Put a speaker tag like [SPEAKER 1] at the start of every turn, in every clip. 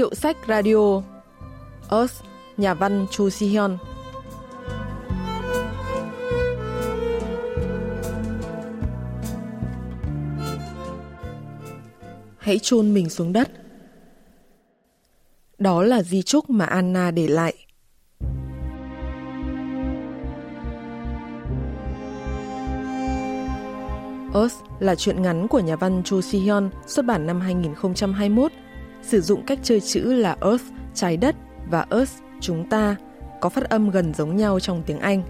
[SPEAKER 1] Hiệu sách radio. Earth, nhà văn Chu Si-hyun Hãy chôn mình xuống đất. Đó là di chúc mà Anna để lại. Earth là truyện ngắn của nhà văn Chu Si-hyun xuất bản năm 2021, sử dụng cách chơi chữ là Earth, trái đất và Earth, chúng ta, có phát âm gần giống nhau trong tiếng Anh.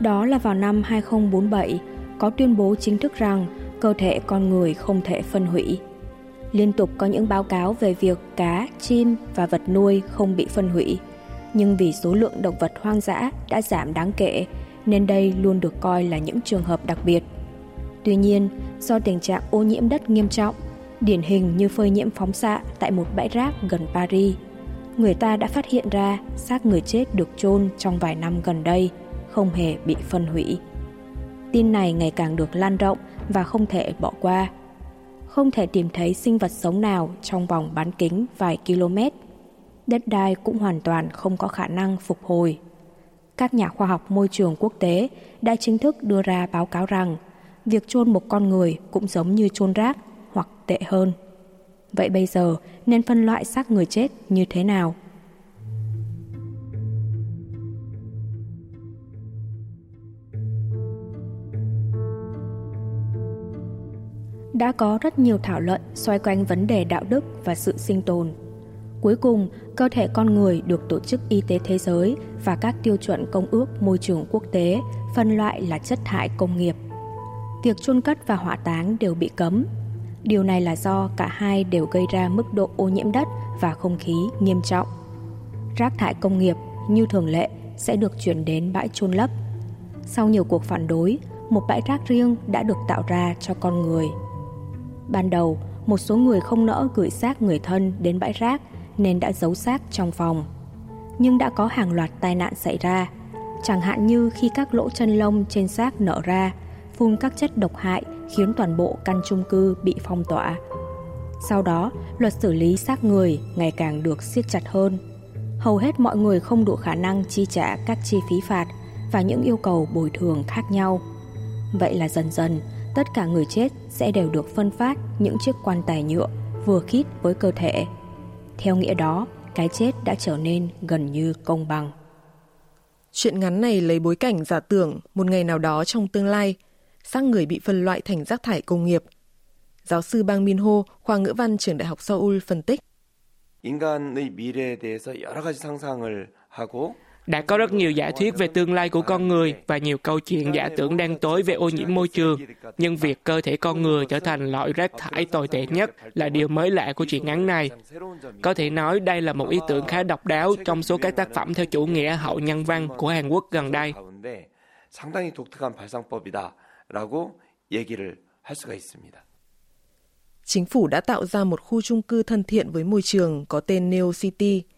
[SPEAKER 2] Đó là vào năm 2047, có tuyên bố chính thức rằng cơ thể con người không thể phân hủy. Liên tục có những báo cáo về việc cá, chim và vật nuôi không bị phân hủy, nhưng vì số lượng động vật hoang dã đã giảm đáng kể nên đây luôn được coi là những trường hợp đặc biệt. Tuy nhiên, do tình trạng ô nhiễm đất nghiêm trọng, điển hình như phơi nhiễm phóng xạ tại một bãi rác gần Paris, người ta đã phát hiện ra xác người chết được chôn trong vài năm gần đây, không hề bị phân hủy. Tin này ngày càng được lan rộng và không thể bỏ qua. Không thể tìm thấy sinh vật sống nào trong vòng bán kính vài km. Đất đai cũng hoàn toàn không có khả năng phục hồi các nhà khoa học môi trường quốc tế đã chính thức đưa ra báo cáo rằng việc chôn một con người cũng giống như chôn rác hoặc tệ hơn. Vậy bây giờ nên phân loại xác người chết như thế nào? Đã có rất nhiều thảo luận xoay quanh vấn đề đạo đức và sự sinh tồn Cuối cùng, cơ thể con người được Tổ chức Y tế Thế giới và các tiêu chuẩn công ước môi trường quốc tế phân loại là chất thải công nghiệp. Việc chôn cất và hỏa táng đều bị cấm. Điều này là do cả hai đều gây ra mức độ ô nhiễm đất và không khí nghiêm trọng. Rác thải công nghiệp như thường lệ sẽ được chuyển đến bãi chôn lấp. Sau nhiều cuộc phản đối, một bãi rác riêng đã được tạo ra cho con người. Ban đầu, một số người không nỡ gửi xác người thân đến bãi rác nên đã giấu xác trong phòng. Nhưng đã có hàng loạt tai nạn xảy ra, chẳng hạn như khi các lỗ chân lông trên xác nở ra, phun các chất độc hại khiến toàn bộ căn chung cư bị phong tỏa. Sau đó, luật xử lý xác người ngày càng được siết chặt hơn. Hầu hết mọi người không đủ khả năng chi trả các chi phí phạt và những yêu cầu bồi thường khác nhau. Vậy là dần dần, tất cả người chết sẽ đều được phân phát những chiếc quan tài nhựa vừa khít với cơ thể theo nghĩa đó, cái chết đã trở nên gần như công bằng.
[SPEAKER 1] Chuyện ngắn này lấy bối cảnh giả tưởng một ngày nào đó trong tương lai, xác người bị phân loại thành rác thải công nghiệp. Giáo sư Bang Min Ho, khoa ngữ văn trường Đại học Seoul phân tích. 인간의 미래에 대해서 여러 가지 상상을
[SPEAKER 3] 하고 đã có rất nhiều giả thuyết về tương lai của con người và nhiều câu chuyện giả tưởng đen tối về ô nhiễm môi trường. Nhưng việc cơ thể con người trở thành loại rác thải tồi tệ nhất là điều mới lạ của chuyện ngắn này. Có thể nói đây là một ý tưởng khá độc đáo trong số các tác phẩm theo chủ nghĩa hậu nhân văn của Hàn Quốc gần đây. 라고 얘기를 할 수가 있습니다.
[SPEAKER 1] Chính phủ đã tạo ra một khu chung cư thân thiện với môi trường có tên Neo City –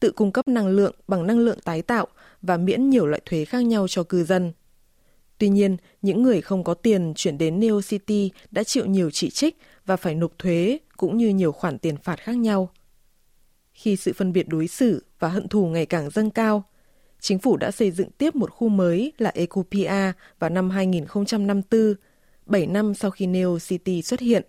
[SPEAKER 1] tự cung cấp năng lượng bằng năng lượng tái tạo và miễn nhiều loại thuế khác nhau cho cư dân. Tuy nhiên, những người không có tiền chuyển đến Neo City đã chịu nhiều chỉ trích và phải nộp thuế cũng như nhiều khoản tiền phạt khác nhau. Khi sự phân biệt đối xử và hận thù ngày càng dâng cao, chính phủ đã xây dựng tiếp một khu mới là Ecopia vào năm 2054, 7 năm sau khi Neo City xuất hiện.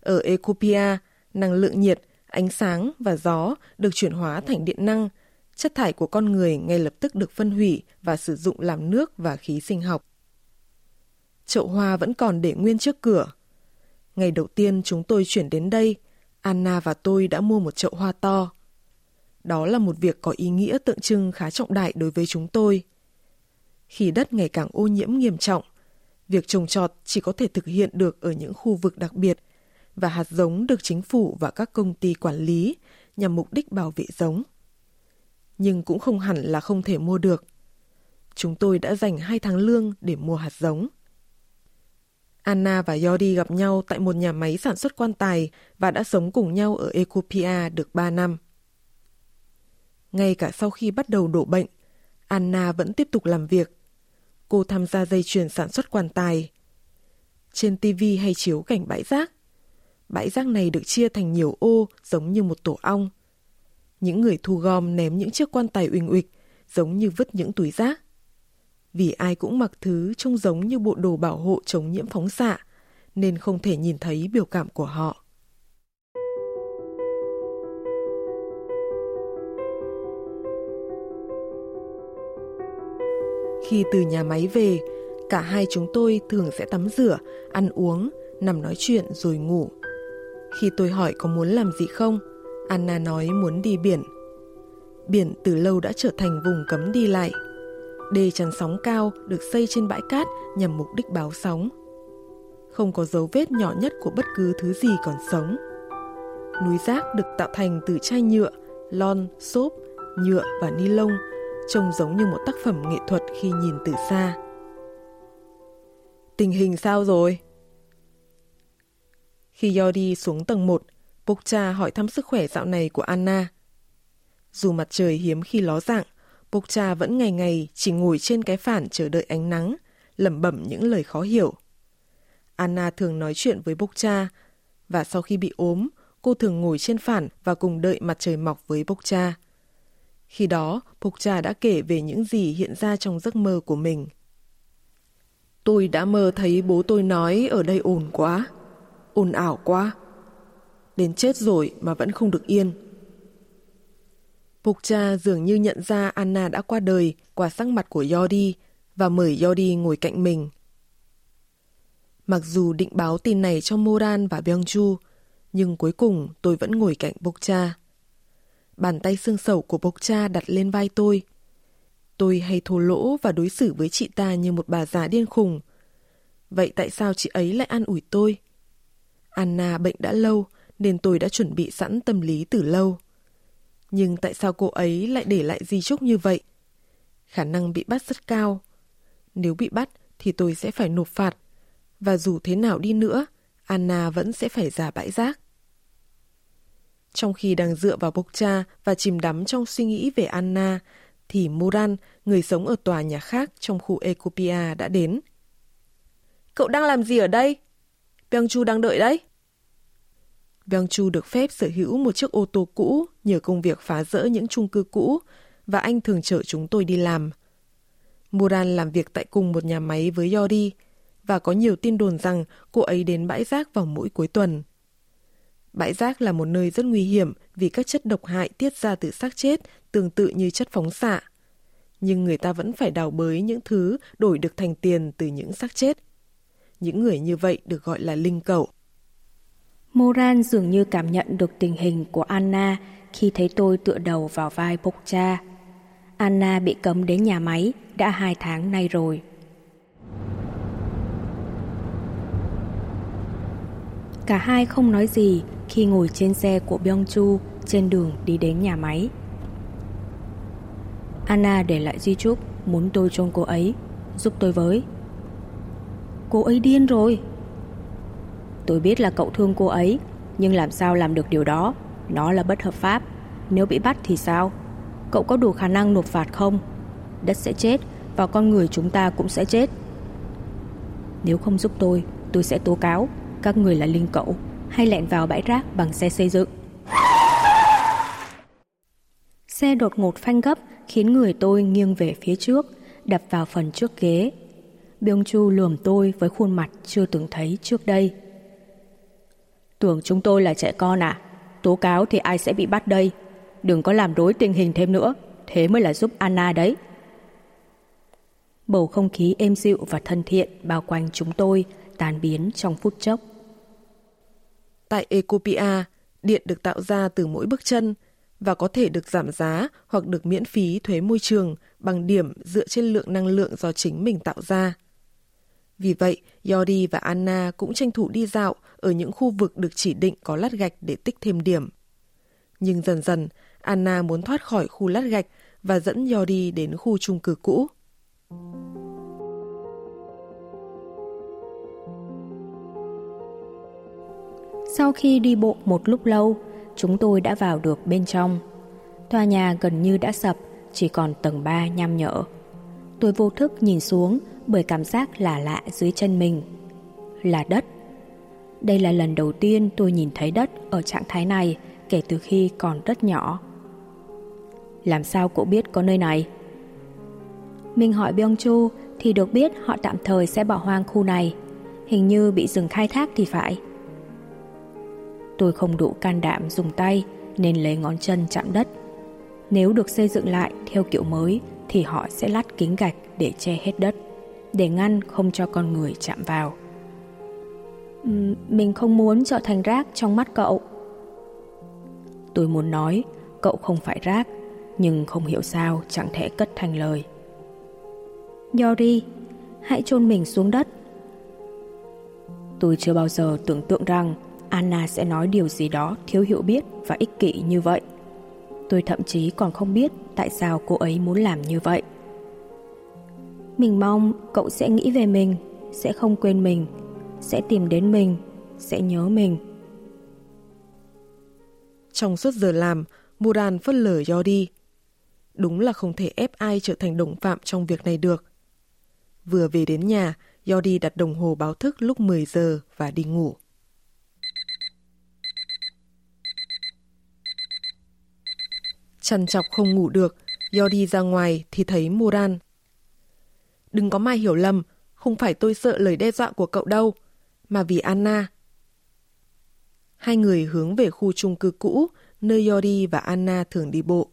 [SPEAKER 1] Ở Ecopia, năng lượng nhiệt ánh sáng và gió được chuyển hóa thành điện năng, chất thải của con người ngay lập tức được phân hủy và sử dụng làm nước và khí sinh học. Chậu hoa vẫn còn để nguyên trước cửa. Ngày đầu tiên chúng tôi chuyển đến đây, Anna và tôi đã mua một chậu hoa to. Đó là một việc có ý nghĩa tượng trưng khá trọng đại đối với chúng tôi. Khi đất ngày càng ô nhiễm nghiêm trọng, việc trồng trọt chỉ có thể thực hiện được ở những khu vực đặc biệt và hạt giống được chính phủ và các công ty quản lý nhằm mục đích bảo vệ giống. Nhưng cũng không hẳn là không thể mua được. Chúng tôi đã dành hai tháng lương để mua hạt giống. Anna và Yodi gặp nhau tại một nhà máy sản xuất quan tài và đã sống cùng nhau ở Ecopia được 3 năm. Ngay cả sau khi bắt đầu đổ bệnh, Anna vẫn tiếp tục làm việc. Cô tham gia dây chuyền sản xuất quan tài. Trên TV hay chiếu cảnh bãi rác, Bãi rác này được chia thành nhiều ô giống như một tổ ong. Những người thu gom ném những chiếc quan tài uỳnh uịch giống như vứt những túi rác. Vì ai cũng mặc thứ trông giống như bộ đồ bảo hộ chống nhiễm phóng xạ, nên không thể nhìn thấy biểu cảm của họ. Khi từ nhà máy về, cả hai chúng tôi thường sẽ tắm rửa, ăn uống, nằm nói chuyện rồi ngủ. Khi tôi hỏi có muốn làm gì không, Anna nói muốn đi biển. Biển từ lâu đã trở thành vùng cấm đi lại. Đê chắn sóng cao được xây trên bãi cát nhằm mục đích báo sóng. Không có dấu vết nhỏ nhất của bất cứ thứ gì còn sống. Núi rác được tạo thành từ chai nhựa, lon, xốp, nhựa và ni lông trông giống như một tác phẩm nghệ thuật khi nhìn từ xa. Tình hình sao rồi? Khi Yori xuống tầng 1, Bokcha hỏi thăm sức khỏe dạo này của Anna. Dù mặt trời hiếm khi ló dạng, Bokcha vẫn ngày ngày chỉ ngồi trên cái phản chờ đợi ánh nắng, lẩm bẩm những lời khó hiểu. Anna thường nói chuyện với Bokcha, và sau khi bị ốm, cô thường ngồi trên phản và cùng đợi mặt trời mọc với Bokcha. Khi đó, Bokcha đã kể về những gì hiện ra trong giấc mơ của mình. Tôi đã mơ thấy bố tôi nói ở đây ồn quá, ồn ảo quá. Đến chết rồi mà vẫn không được yên. Bokcha dường như nhận ra Anna đã qua đời qua sắc mặt của Yodi và mời Yodi ngồi cạnh mình. Mặc dù định báo tin này cho Moran và Byungju, nhưng cuối cùng tôi vẫn ngồi cạnh Bokcha. Bàn tay xương sầu của Bokcha đặt lên vai tôi. Tôi hay thô lỗ và đối xử với chị ta như một bà già điên khùng. Vậy tại sao chị ấy lại an ủi tôi? Anna bệnh đã lâu nên tôi đã chuẩn bị sẵn tâm lý từ lâu. Nhưng tại sao cô ấy lại để lại di chúc như vậy? Khả năng bị bắt rất cao. Nếu bị bắt thì tôi sẽ phải nộp phạt. Và dù thế nào đi nữa, Anna vẫn sẽ phải ra bãi rác. Trong khi đang dựa vào bốc cha và chìm đắm trong suy nghĩ về Anna, thì Moran, người sống ở tòa nhà khác trong khu Ecopia đã đến. Cậu đang làm gì ở đây? Byung Chu đang đợi đấy. Byung Chu được phép sở hữu một chiếc ô tô cũ nhờ công việc phá rỡ những chung cư cũ và anh thường chở chúng tôi đi làm. Moran làm việc tại cùng một nhà máy với Yori và có nhiều tin đồn rằng cô ấy đến bãi rác vào mỗi cuối tuần. Bãi rác là một nơi rất nguy hiểm vì các chất độc hại tiết ra từ xác chết, tương tự như chất phóng xạ. Nhưng người ta vẫn phải đào bới những thứ đổi được thành tiền từ những xác chết. Những người như vậy được gọi là linh cẩu.
[SPEAKER 2] Moran dường như cảm nhận được tình hình của Anna khi thấy tôi tựa đầu vào vai Bokcha. Anna bị cấm đến nhà máy đã hai tháng nay rồi. Cả hai không nói gì khi ngồi trên xe của Byung Chu trên đường đi đến nhà máy. Anna để lại di chúc muốn tôi trông cô ấy, giúp tôi với. Cô ấy điên rồi. Tôi biết là cậu thương cô ấy, nhưng làm sao làm được điều đó? Nó là bất hợp pháp. Nếu bị bắt thì sao? Cậu có đủ khả năng nộp phạt không? Đất sẽ chết và con người chúng ta cũng sẽ chết. Nếu không giúp tôi, tôi sẽ tố cáo các người là linh cậu hay lẹn vào bãi rác bằng xe xây dựng. Xe đột ngột phanh gấp khiến người tôi nghiêng về phía trước, đập vào phần trước ghế. Byung Chu lườm tôi với khuôn mặt chưa từng thấy trước đây. Tưởng chúng tôi là trẻ con à? Tố cáo thì ai sẽ bị bắt đây? Đừng có làm rối tình hình thêm nữa, thế mới là giúp Anna đấy. Bầu không khí êm dịu và thân thiện bao quanh chúng tôi tan biến trong phút chốc.
[SPEAKER 1] Tại Ecopia, điện được tạo ra từ mỗi bước chân và có thể được giảm giá hoặc được miễn phí thuế môi trường bằng điểm dựa trên lượng năng lượng do chính mình tạo ra. Vì vậy, Yori và Anna cũng tranh thủ đi dạo ở những khu vực được chỉ định có lát gạch để tích thêm điểm. Nhưng dần dần, Anna muốn thoát khỏi khu lát gạch và dẫn Yori đến khu chung cư cũ.
[SPEAKER 2] Sau khi đi bộ một lúc lâu, chúng tôi đã vào được bên trong. Tòa nhà gần như đã sập, chỉ còn tầng 3 nham nhở. Tôi vô thức nhìn xuống bởi cảm giác lạ lạ dưới chân mình. Là đất. Đây là lần đầu tiên tôi nhìn thấy đất ở trạng thái này kể từ khi còn rất nhỏ. Làm sao cậu biết có nơi này? Mình hỏi Byung Chu thì được biết họ tạm thời sẽ bỏ hoang khu này. Hình như bị dừng khai thác thì phải. Tôi không đủ can đảm dùng tay nên lấy ngón chân chạm đất. Nếu được xây dựng lại theo kiểu mới thì họ sẽ lát kính gạch để che hết đất, để ngăn không cho con người chạm vào. Ừ, mình không muốn trở thành rác trong mắt cậu. Tôi muốn nói cậu không phải rác, nhưng không hiểu sao chẳng thể cất thành lời. Yori, hãy chôn mình xuống đất. Tôi chưa bao giờ tưởng tượng rằng Anna sẽ nói điều gì đó thiếu hiểu biết và ích kỷ như vậy. Tôi thậm chí còn không biết tại sao cô ấy muốn làm như vậy. Mình mong cậu sẽ nghĩ về mình, sẽ không quên mình, sẽ tìm đến mình, sẽ nhớ mình.
[SPEAKER 1] Trong suốt giờ làm, Muran phớt lờ đi. Đúng là không thể ép ai trở thành đồng phạm trong việc này được. Vừa về đến nhà, Yodi đặt đồng hồ báo thức lúc 10 giờ và đi ngủ. Chằn chọc không ngủ được, Yodi ra ngoài thì thấy Moran. Đừng có mai hiểu lầm, không phải tôi sợ lời đe dọa của cậu đâu, mà vì Anna. Hai người hướng về khu chung cư cũ, nơi Yori và Anna thường đi bộ.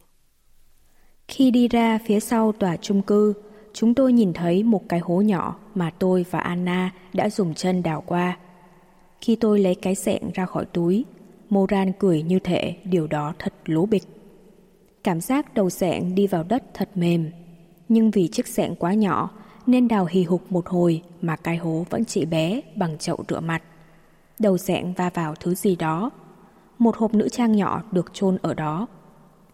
[SPEAKER 2] Khi đi ra phía sau tòa chung cư, chúng tôi nhìn thấy một cái hố nhỏ mà tôi và Anna đã dùng chân đào qua. Khi tôi lấy cái sẹn ra khỏi túi, Moran cười như thể điều đó thật lố bịch. Cảm giác đầu sẹn đi vào đất thật mềm, nhưng vì chiếc sẹn quá nhỏ nên đào hì hục một hồi mà cái hố vẫn chỉ bé bằng chậu rửa mặt. Đầu sẹn va vào thứ gì đó. Một hộp nữ trang nhỏ được chôn ở đó.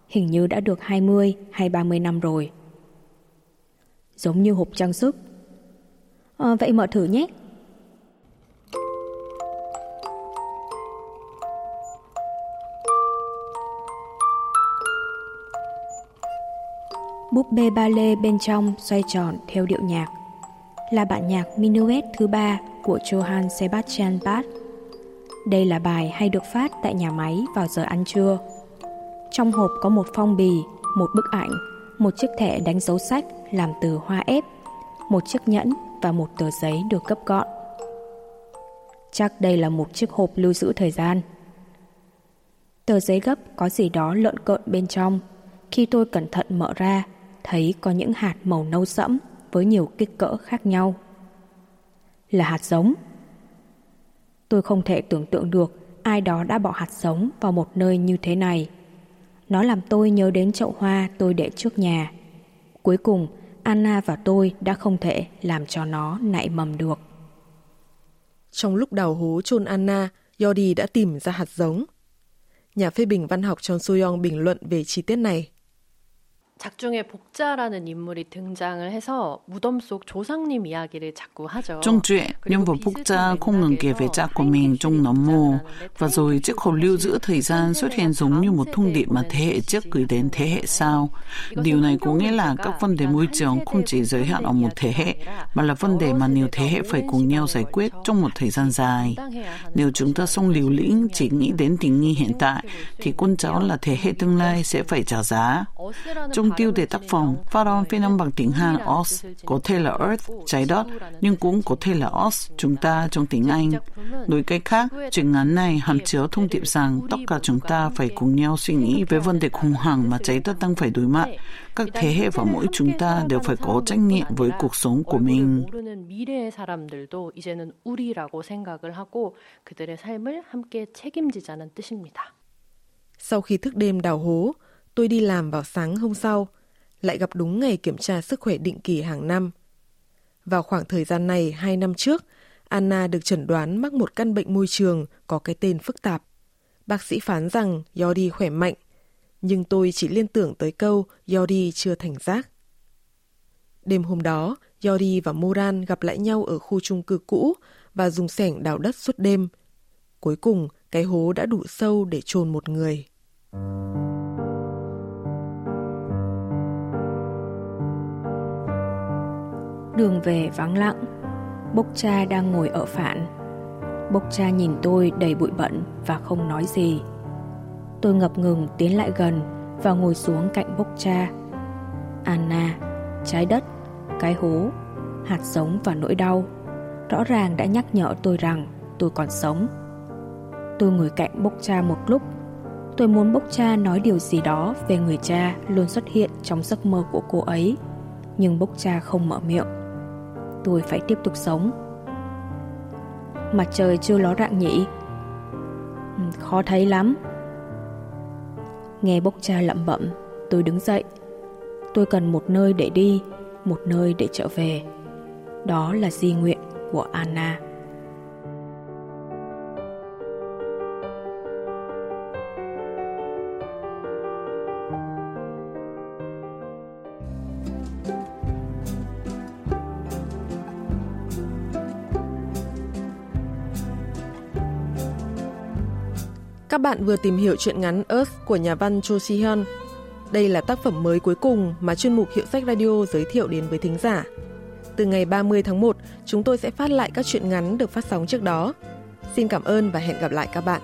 [SPEAKER 2] Hình như đã được 20 hay 30 năm rồi. Giống như hộp trang sức. À, vậy mở thử nhé. Búp bê ba lê bên trong xoay tròn theo điệu nhạc là bản nhạc Minuet thứ ba của Johann Sebastian Bach. Đây là bài hay được phát tại nhà máy vào giờ ăn trưa. Trong hộp có một phong bì, một bức ảnh, một chiếc thẻ đánh dấu sách làm từ hoa ép, một chiếc nhẫn và một tờ giấy được gấp gọn. Chắc đây là một chiếc hộp lưu giữ thời gian. Tờ giấy gấp có gì đó lợn cợn bên trong. Khi tôi cẩn thận mở ra, thấy có những hạt màu nâu sẫm với nhiều kích cỡ khác nhau. Là hạt giống. Tôi không thể tưởng tượng được ai đó đã bỏ hạt giống vào một nơi như thế này. Nó làm tôi nhớ đến chậu hoa tôi để trước nhà. Cuối cùng, Anna và tôi đã không thể làm cho nó nảy mầm được.
[SPEAKER 1] Trong lúc đào hố chôn Anna, Yodi đã tìm ra hạt giống. Nhà phê bình văn học Chon Soyong bình luận về chi tiết này.
[SPEAKER 4] 작중에 복자라는 인물이 등장을 해서 무덤 속 조상님 이야기를 자꾸 ha죠.
[SPEAKER 5] Trong truyện, nhân vật Bukja không ngừng kể về cha của mình trong nấm mồ, và rồi chiếc hộp lưu giữ thời gian xuất hiện giống như một thông điệp mà thế hệ trước gửi đến thế hệ sau. Điều này có nghĩa là các vấn đề môi trường không chỉ giới hạn ở một thế hệ, mà là vấn đề mà nhiều thế hệ phải cùng nhau giải quyết trong một thời gian dài. Nếu chúng ta không liều lĩnh chỉ nghĩ đến tình nghi hiện tại, thì con cháu là thế hệ tương lai sẽ phải trả giá. Trong tiêu đề tác phẩm Pharaoh phiên âm bằng tiếng Hàn Oz có thể là Earth, trái đất, nhưng cũng có thể là Oz, chúng ta trong tiếng Anh. Nói cách khác, truyện ngắn này hàm chứa thông điệp rằng tất cả chúng ta phải cùng nhau suy nghĩ về vấn đề khủng hoảng mà trái đất đang phải đối mặt. Các thế hệ và mỗi chúng ta đều phải có trách nhiệm với cuộc sống của mình.
[SPEAKER 1] Sau khi thức đêm đào hố, tôi đi làm vào sáng hôm sau, lại gặp đúng ngày kiểm tra sức khỏe định kỳ hàng năm. Vào khoảng thời gian này, hai năm trước, Anna được chẩn đoán mắc một căn bệnh môi trường có cái tên phức tạp. Bác sĩ phán rằng Yodi khỏe mạnh, nhưng tôi chỉ liên tưởng tới câu Yodi chưa thành giác. Đêm hôm đó, Yodi và Moran gặp lại nhau ở khu chung cư cũ và dùng sẻng đào đất suốt đêm. Cuối cùng, cái hố đã đủ sâu để chôn một người.
[SPEAKER 2] Đường về vắng lặng Bốc cha đang ngồi ở phản Bốc cha nhìn tôi đầy bụi bẩn và không nói gì. Tôi ngập ngừng tiến lại gần và ngồi xuống cạnh bốc cha. Anna, trái đất, cái hố, hạt giống và nỗi đau rõ ràng đã nhắc nhở tôi rằng tôi còn sống. Tôi ngồi cạnh bốc cha một lúc. Tôi muốn bốc cha nói điều gì đó về người cha luôn xuất hiện trong giấc mơ của cô ấy. Nhưng bốc cha không mở miệng. Tôi phải tiếp tục sống. Mặt trời chưa ló rạng nhỉ? Ừ, khó thấy lắm. Nghe bốc cha lẩm bẩm, tôi đứng dậy. Tôi cần một nơi để đi, một nơi để trở về. Đó là di nguyện của Anna.
[SPEAKER 1] Các bạn vừa tìm hiểu truyện ngắn Earth của nhà văn Cho Si-hyun. Đây là tác phẩm mới cuối cùng mà chuyên mục Hiệu sách Radio giới thiệu đến với thính giả. Từ ngày 30 tháng 1, chúng tôi sẽ phát lại các truyện ngắn được phát sóng trước đó. Xin cảm ơn và hẹn gặp lại các bạn.